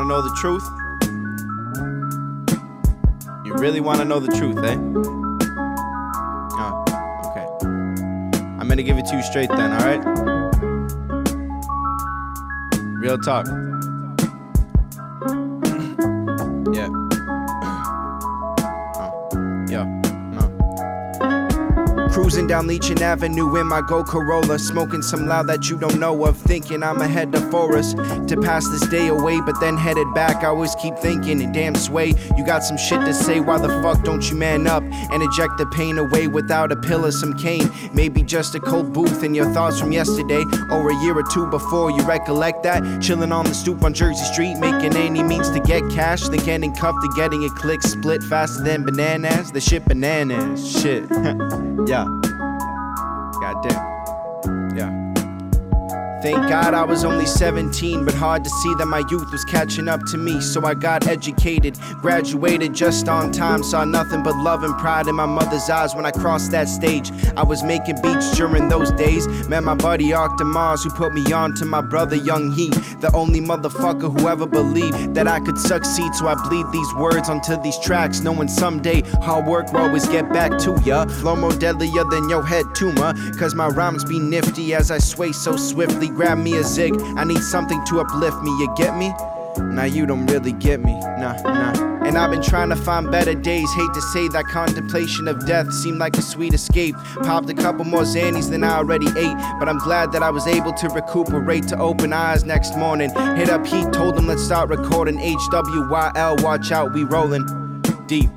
know the truth? You really want to know the truth, eh? Oh, okay. I'm gonna give it to you straight then, alright? Real talk. yeah. Cruising down Legion Avenue in my Go Corolla, smoking some loud that you don't know of, thinking I'm ahead to Forest to pass this day away, but then headed back. I always keep thinking, damn sway, you got some shit to say. Why the fuck don't you man up and eject the pain away without a pill or some cane? Maybe just a cold booth and your thoughts from yesterday or a year or two before. You recollect that? Chilling on the stoop on Jersey Street, making any means to get cash, then getting cuffed to getting a click split faster than bananas. The shit bananas, shit. yeah. Goddamn. Thank God I was only 17, but hard to see that my youth was catching up to me. So I got educated, graduated just on time. Saw nothing but love and pride in my mother's eyes when I crossed that stage. I was making beats during those days. Met my buddy Octomars, who put me on to my brother Young Heat. The only motherfucker who ever believed that I could succeed. So I bleed these words onto these tracks, knowing someday hard work will always get back to ya. Flow more deadlier than your head tumor. Cause my rhymes be nifty as I sway so swiftly. Grab me a zig, I need something to uplift me, you get me? Now you don't really get me, nah, nah. And I've been trying to find better days. Hate to say that contemplation of death seemed like a sweet escape. Popped a couple more Xannies than I already ate, but I'm glad that I was able to recuperate to open eyes next morning. Hit up Heat, told him let's start recording. HWYL, watch out, we rolling deep.